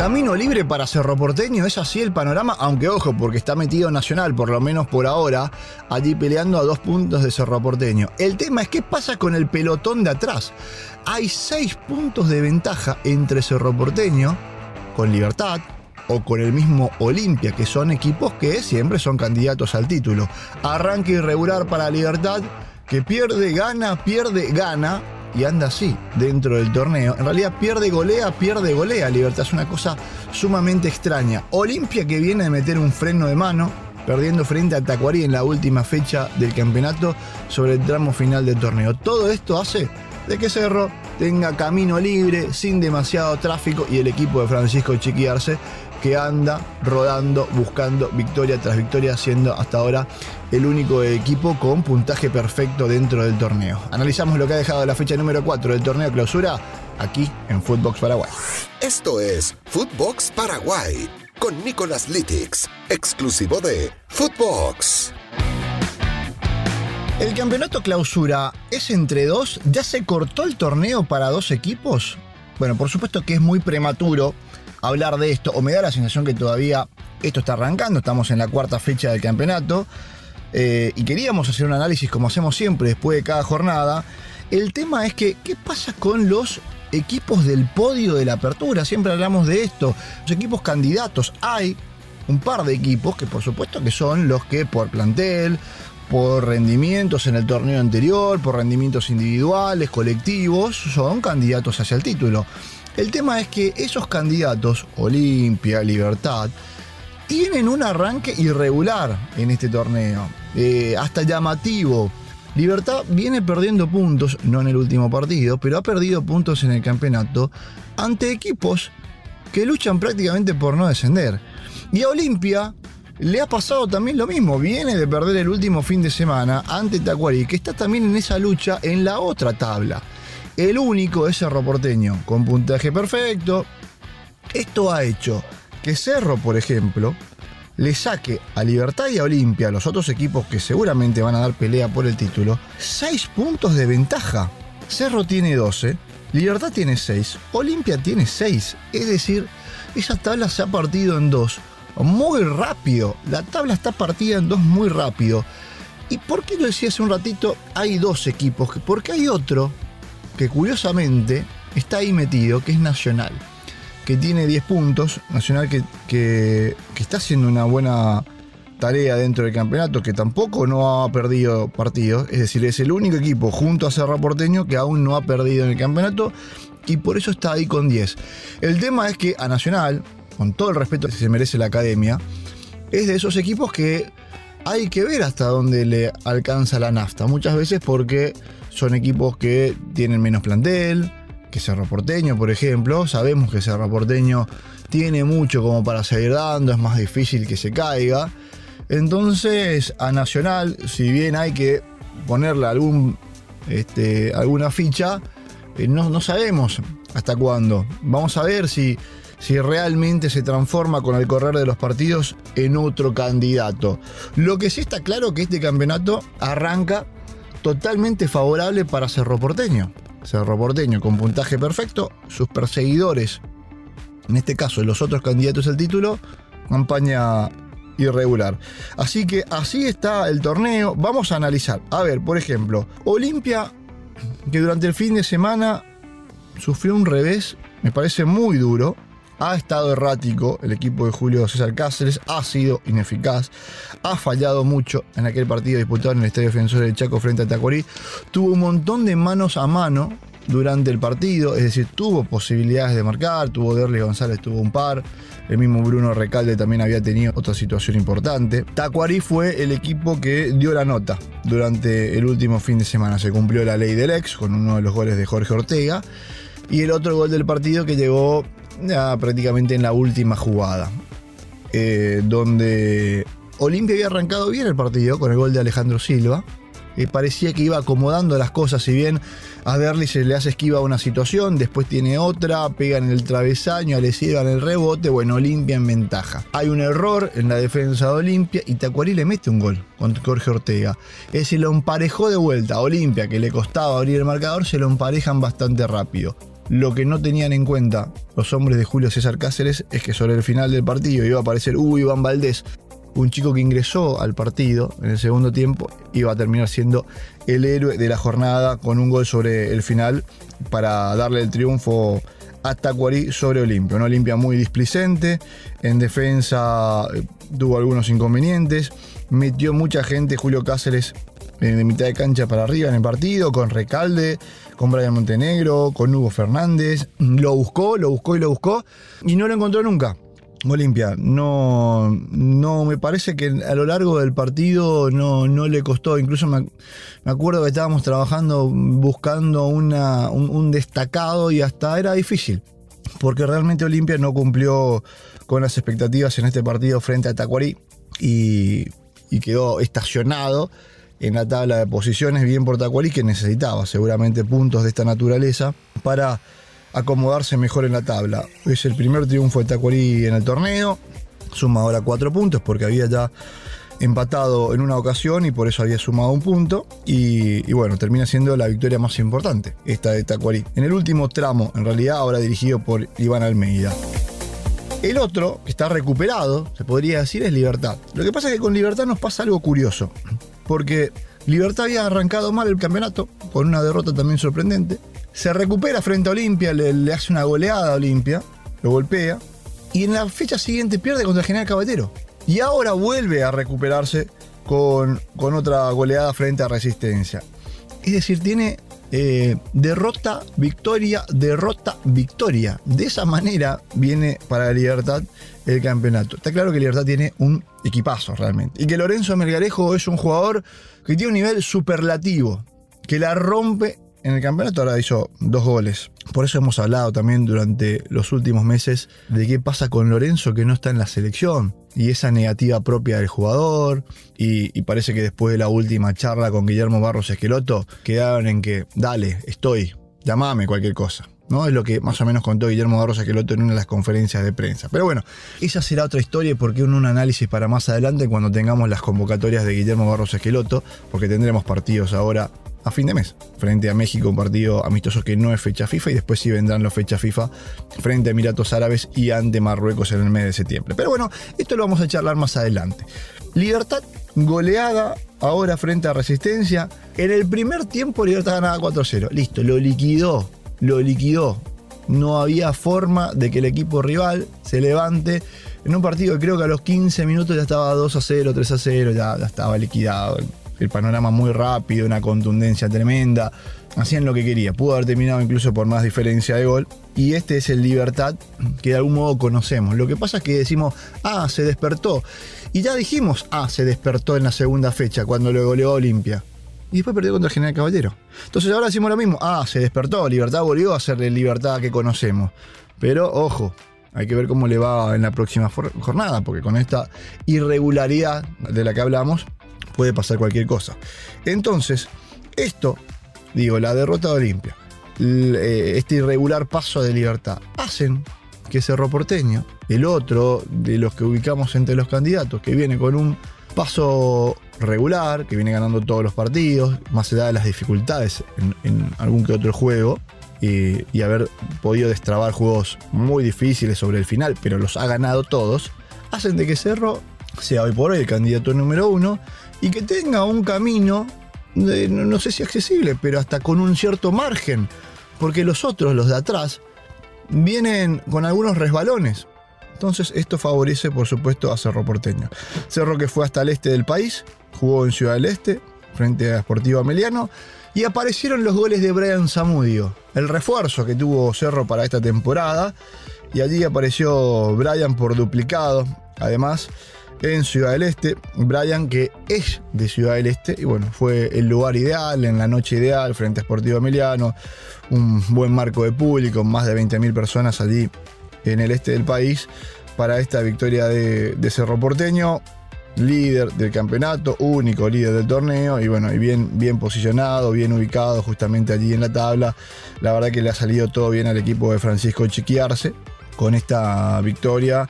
Camino libre para Cerro Porteño, es así el panorama, aunque ojo, porque está metido Nacional, por lo menos por ahora, allí peleando a dos puntos de Cerro Porteño. El tema es qué pasa con el pelotón de atrás. Hay seis puntos de ventaja entre Cerro Porteño, con Libertad, o con el mismo Olimpia, que son equipos que siempre son candidatos al título. Arranque irregular para Libertad, que pierde, gana, pierde, gana y anda así dentro del torneo. En realidad pierde golea, pierde golea. Libertad es una cosa sumamente extraña. Olimpia que viene de meter un freno de mano, perdiendo frente a Tacuarí en la última fecha del campeonato sobre el tramo final del torneo. Todo esto hace de que Cerro tenga camino libre, sin demasiado tráfico y el equipo de Francisco Chiquiarse que anda rodando, buscando victoria tras victoria, siendo hasta ahora el único equipo con puntaje perfecto dentro del torneo. Analizamos lo que ha dejado la fecha número 4 del torneo clausura aquí en Footbox Paraguay. Esto es Footbox Paraguay con Nicolás Litix, exclusivo de Footbox. El campeonato clausura es entre dos. ¿Ya se cortó el torneo para dos equipos? Bueno, por supuesto que es muy prematuro hablar de esto, o me da la sensación que todavía esto está arrancando, estamos en la cuarta fecha del campeonato, eh, y queríamos hacer un análisis como hacemos siempre después de cada jornada. El tema es que, ¿qué pasa con los equipos del podio de la apertura? Siempre hablamos de esto, los equipos candidatos. Hay un par de equipos que por supuesto que son los que por plantel, por rendimientos en el torneo anterior, por rendimientos individuales, colectivos, son candidatos hacia el título. El tema es que esos candidatos, Olimpia, Libertad, tienen un arranque irregular en este torneo, eh, hasta llamativo. Libertad viene perdiendo puntos, no en el último partido, pero ha perdido puntos en el campeonato ante equipos que luchan prácticamente por no descender. Y a Olimpia le ha pasado también lo mismo, viene de perder el último fin de semana ante Tacuarí, que está también en esa lucha en la otra tabla. El único es Cerro Porteño, con puntaje perfecto. Esto ha hecho que Cerro, por ejemplo, le saque a Libertad y a Olimpia, los otros equipos que seguramente van a dar pelea por el título, 6 puntos de ventaja. Cerro tiene 12, Libertad tiene 6, Olimpia tiene 6. Es decir, esa tabla se ha partido en dos muy rápido. La tabla está partida en dos muy rápido. ¿Y por qué lo decía hace un ratito? Hay dos equipos, porque hay otro que curiosamente está ahí metido, que es Nacional, que tiene 10 puntos, Nacional que, que, está haciendo una buena tarea dentro del campeonato, que tampoco no ha perdido partidos, es decir, es el único equipo junto a Cerro Porteño que aún no ha perdido en el campeonato y por eso está ahí con 10. El tema es que a Nacional, con todo el respeto que se merece la academia, es de esos equipos que hay que ver hasta dónde le alcanza la nafta. Muchas veces porque son equipos que tienen menos plantel, que Cerro Porteño, por ejemplo. Sabemos que Cerro Porteño tiene mucho como para seguir dando, es más difícil que se caiga. Entonces, a Nacional, si bien hay que ponerle algún, este, alguna ficha, eh, no, no sabemos hasta cuándo. Vamos a ver si si realmente se transforma con el correr de los partidos en otro candidato. Lo que sí está claro que este campeonato arranca totalmente favorable para Cerro Porteño. Cerro Porteño con puntaje perfecto, sus perseguidores, en este caso los otros candidatos al título, campaña irregular. Así que así está el torneo. Vamos a analizar. A ver, por ejemplo, Olimpia, que durante el fin de semana sufrió un revés, me parece muy duro, ha estado errático el equipo de Julio César Cáceres, ha sido ineficaz, ha fallado mucho en aquel partido disputado en el Estadio Defensor del Chaco frente a Tacuarí, tuvo un montón de manos a mano durante el partido, es decir, tuvo posibilidades de marcar, tuvo Derli González, tuvo un par, el mismo Bruno Recalde también había tenido otra situación importante. Tacuarí fue el equipo que dio la nota durante el último fin de semana, se cumplió la ley del ex con uno de los goles de Jorge Ortega. Y el otro gol del partido que llegó ya prácticamente en la última jugada, eh, donde Olimpia había arrancado bien el partido con el gol de Alejandro Silva. y parecía que iba acomodando las cosas, si bien a Derli se le hace esquiva una situación, después tiene otra, pega en el travesaño, le en el rebote, bueno, Olimpia en ventaja. Hay un error en la defensa de Olimpia y Tacuarí le mete un gol con Jorge Ortega. Es decir, lo emparejó de vuelta a Olimpia, que le costaba abrir el marcador, se lo emparejan bastante rápido. Lo que no tenían en cuenta los hombres de Julio César Cáceres es que sobre el final del partido iba a aparecer Hugo Iván Valdés, un chico que ingresó al partido en el segundo tiempo, iba a terminar siendo el héroe de la jornada con un gol sobre el final para darle el triunfo a Tacuarí sobre Olimpia. Una Olimpia muy displicente, en defensa eh, tuvo algunos inconvenientes, metió mucha gente Julio Cáceres de mitad de cancha para arriba en el partido, con Recalde, con Brian Montenegro, con Hugo Fernández. Lo buscó, lo buscó y lo buscó y no lo encontró nunca. Olimpia, no, no me parece que a lo largo del partido no, no le costó. Incluso me, acuerdo que estábamos trabajando buscando una, un, destacado y hasta era difícil. Porque realmente Olimpia no cumplió con las expectativas en este partido frente a Tacuarí y, y quedó estacionado en la tabla de posiciones bien por Tacuarí que necesitaba seguramente puntos de esta naturaleza para acomodarse mejor en la tabla. Es el primer triunfo de Tacuarí en el torneo, suma ahora cuatro puntos porque había ya empatado en una ocasión y por eso había sumado un punto. Y, bueno, termina siendo la victoria más importante, esta de Tacuarí. En el último tramo, en realidad, ahora dirigido por Iván Almeida. El otro, que está recuperado, se podría decir, es Libertad. Lo que pasa es que con Libertad nos pasa algo curioso, porque Libertad había arrancado mal el campeonato, con una derrota también sorprendente. Se recupera frente a Olimpia, le, hace una goleada a Olimpia, lo golpea. Y en la fecha siguiente pierde contra el General Cabatero. Y ahora vuelve a recuperarse con, con otra goleada frente a Resistencia. Es decir, tiene eh, derrota, victoria, derrota, victoria. De esa manera viene para Libertad el campeonato. Está claro que Libertad tiene un equipazo realmente. Y que Lorenzo Melgarejo es un jugador que tiene un nivel superlativo, que la rompe en el campeonato ahora hizo dos goles. Por eso hemos hablado también durante los últimos meses de qué pasa con Lorenzo que no está en la selección. Y esa negativa propia del jugador. Y, parece que después de la última charla con Guillermo Barros Esqueloto, quedaron en que, dale, estoy, llamame cualquier cosa. ¿No? Es lo que más o menos contó Guillermo Barros Esqueloto en una de las conferencias de prensa. Pero bueno, esa será otra historia porque un, un análisis para más adelante cuando tengamos las convocatorias de Guillermo Barros Esqueloto, porque tendremos partidos ahora a fin de mes, frente a México, un partido amistoso que no es fecha FIFA y después sí vendrán los fechas FIFA frente a Emiratos Árabes y ante Marruecos en el mes de septiembre. Pero bueno, esto lo vamos a charlar más adelante. Libertad goleada ahora frente a Resistencia. En el primer tiempo Libertad ganaba 4-0. Listo, lo liquidó, lo liquidó. No había forma de que el equipo rival se levante en un partido que creo que a los 15 minutos ya estaba 2 0, 3 0, ya, ya estaba liquidado el panorama muy rápido, una contundencia tremenda. Hacían lo que quería. Pudo haber terminado incluso por más diferencia de gol. Y este es el Libertad que de algún modo conocemos. Lo que pasa es que decimos, ah, se despertó. Y ya dijimos, ah, se despertó en la segunda fecha cuando lo goleó Olimpia. Y después perdió contra el General Caballero. Entonces ahora decimos lo mismo. Ah, se despertó. Libertad volvió a ser la libertad que conocemos. Pero ojo, hay que ver cómo le va en la próxima jornada, porque con esta irregularidad de la que hablamos, puede pasar cualquier cosa. Entonces, esto, digo, la derrota de Olimpia, eh, este irregular paso de libertad, hacen que Cerro Porteño, el otro de los que ubicamos entre los candidatos, que viene con un paso regular, que viene ganando todos los partidos, más allá de las dificultades en, algún que otro juego, y, haber podido destrabar juegos muy difíciles sobre el final, pero los ha ganado todos, hacen de que Cerro sea hoy por hoy el candidato número uno y que tenga un camino, no, sé si accesible, pero hasta con un cierto margen, porque los otros, los de atrás, vienen con algunos resbalones. Entonces esto favorece por supuesto a Cerro Porteño. Cerro que fue hasta el este del país, jugó en Ciudad del Este, frente a Sportivo Ameliano, y aparecieron los goles de Brian Zamudio, el refuerzo que tuvo Cerro para esta temporada, y allí apareció Brian por duplicado. Además, en Ciudad del Este. Brian, que es de Ciudad del Este, y bueno, fue el lugar ideal, en la noche ideal, frente a Sportivo Emiliano, un buen marco de público, más de 20.000 personas allí en el este del país, para esta victoria de, Cerro Porteño. Líder del campeonato, único líder del torneo, y bueno, y bien, bien posicionado, bien ubicado justamente allí en la tabla. La verdad que le ha salido todo bien al equipo de Francisco Chiquiarse con esta victoria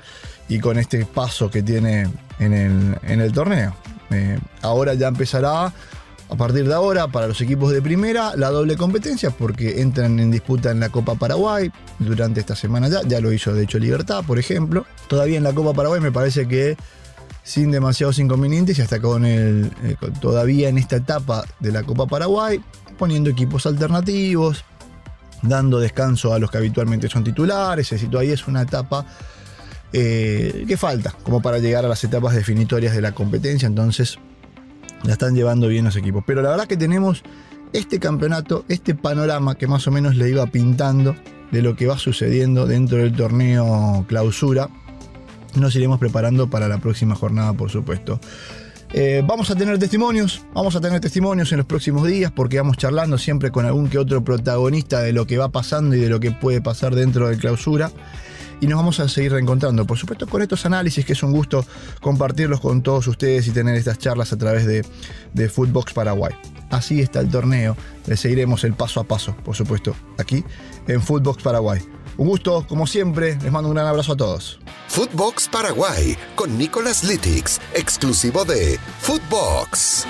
y con este paso que tiene en el, torneo. Eh, ahora ya empezará a partir de ahora, para los equipos de primera, la doble competencia, porque entran en disputa en la Copa Paraguay durante esta semana ya. Ya lo hizo, de hecho, Libertad, por ejemplo. Todavía en la Copa Paraguay me parece que sin demasiados inconvenientes y hasta con el. eh, todavía en esta etapa de la Copa Paraguay, poniendo equipos alternativos, dando descanso a los que habitualmente son titulares. Es todavía es una etapa eh, que falta, como para llegar a las etapas definitorias de la competencia. Entonces, la están llevando bien los equipos. Pero la verdad que tenemos este campeonato, este panorama que más o menos le iba pintando de lo que va sucediendo dentro del torneo clausura. Nos iremos preparando para la próxima jornada, por supuesto. Eh, vamos a tener testimonios, vamos a tener testimonios en los próximos días porque vamos charlando siempre con algún que otro protagonista de lo que va pasando y de lo que puede pasar dentro de clausura. Y nos vamos a seguir reencontrando, por supuesto, con estos análisis, que es un gusto compartirlos con todos ustedes y tener estas charlas a través de, de Footbox Paraguay. Así está el torneo, le seguiremos el paso a paso, por supuesto, aquí en Footbox Paraguay. Un gusto, como siempre, les mando un gran abrazo a todos. Footbox Paraguay con Nicolas Litix, exclusivo de Footbox.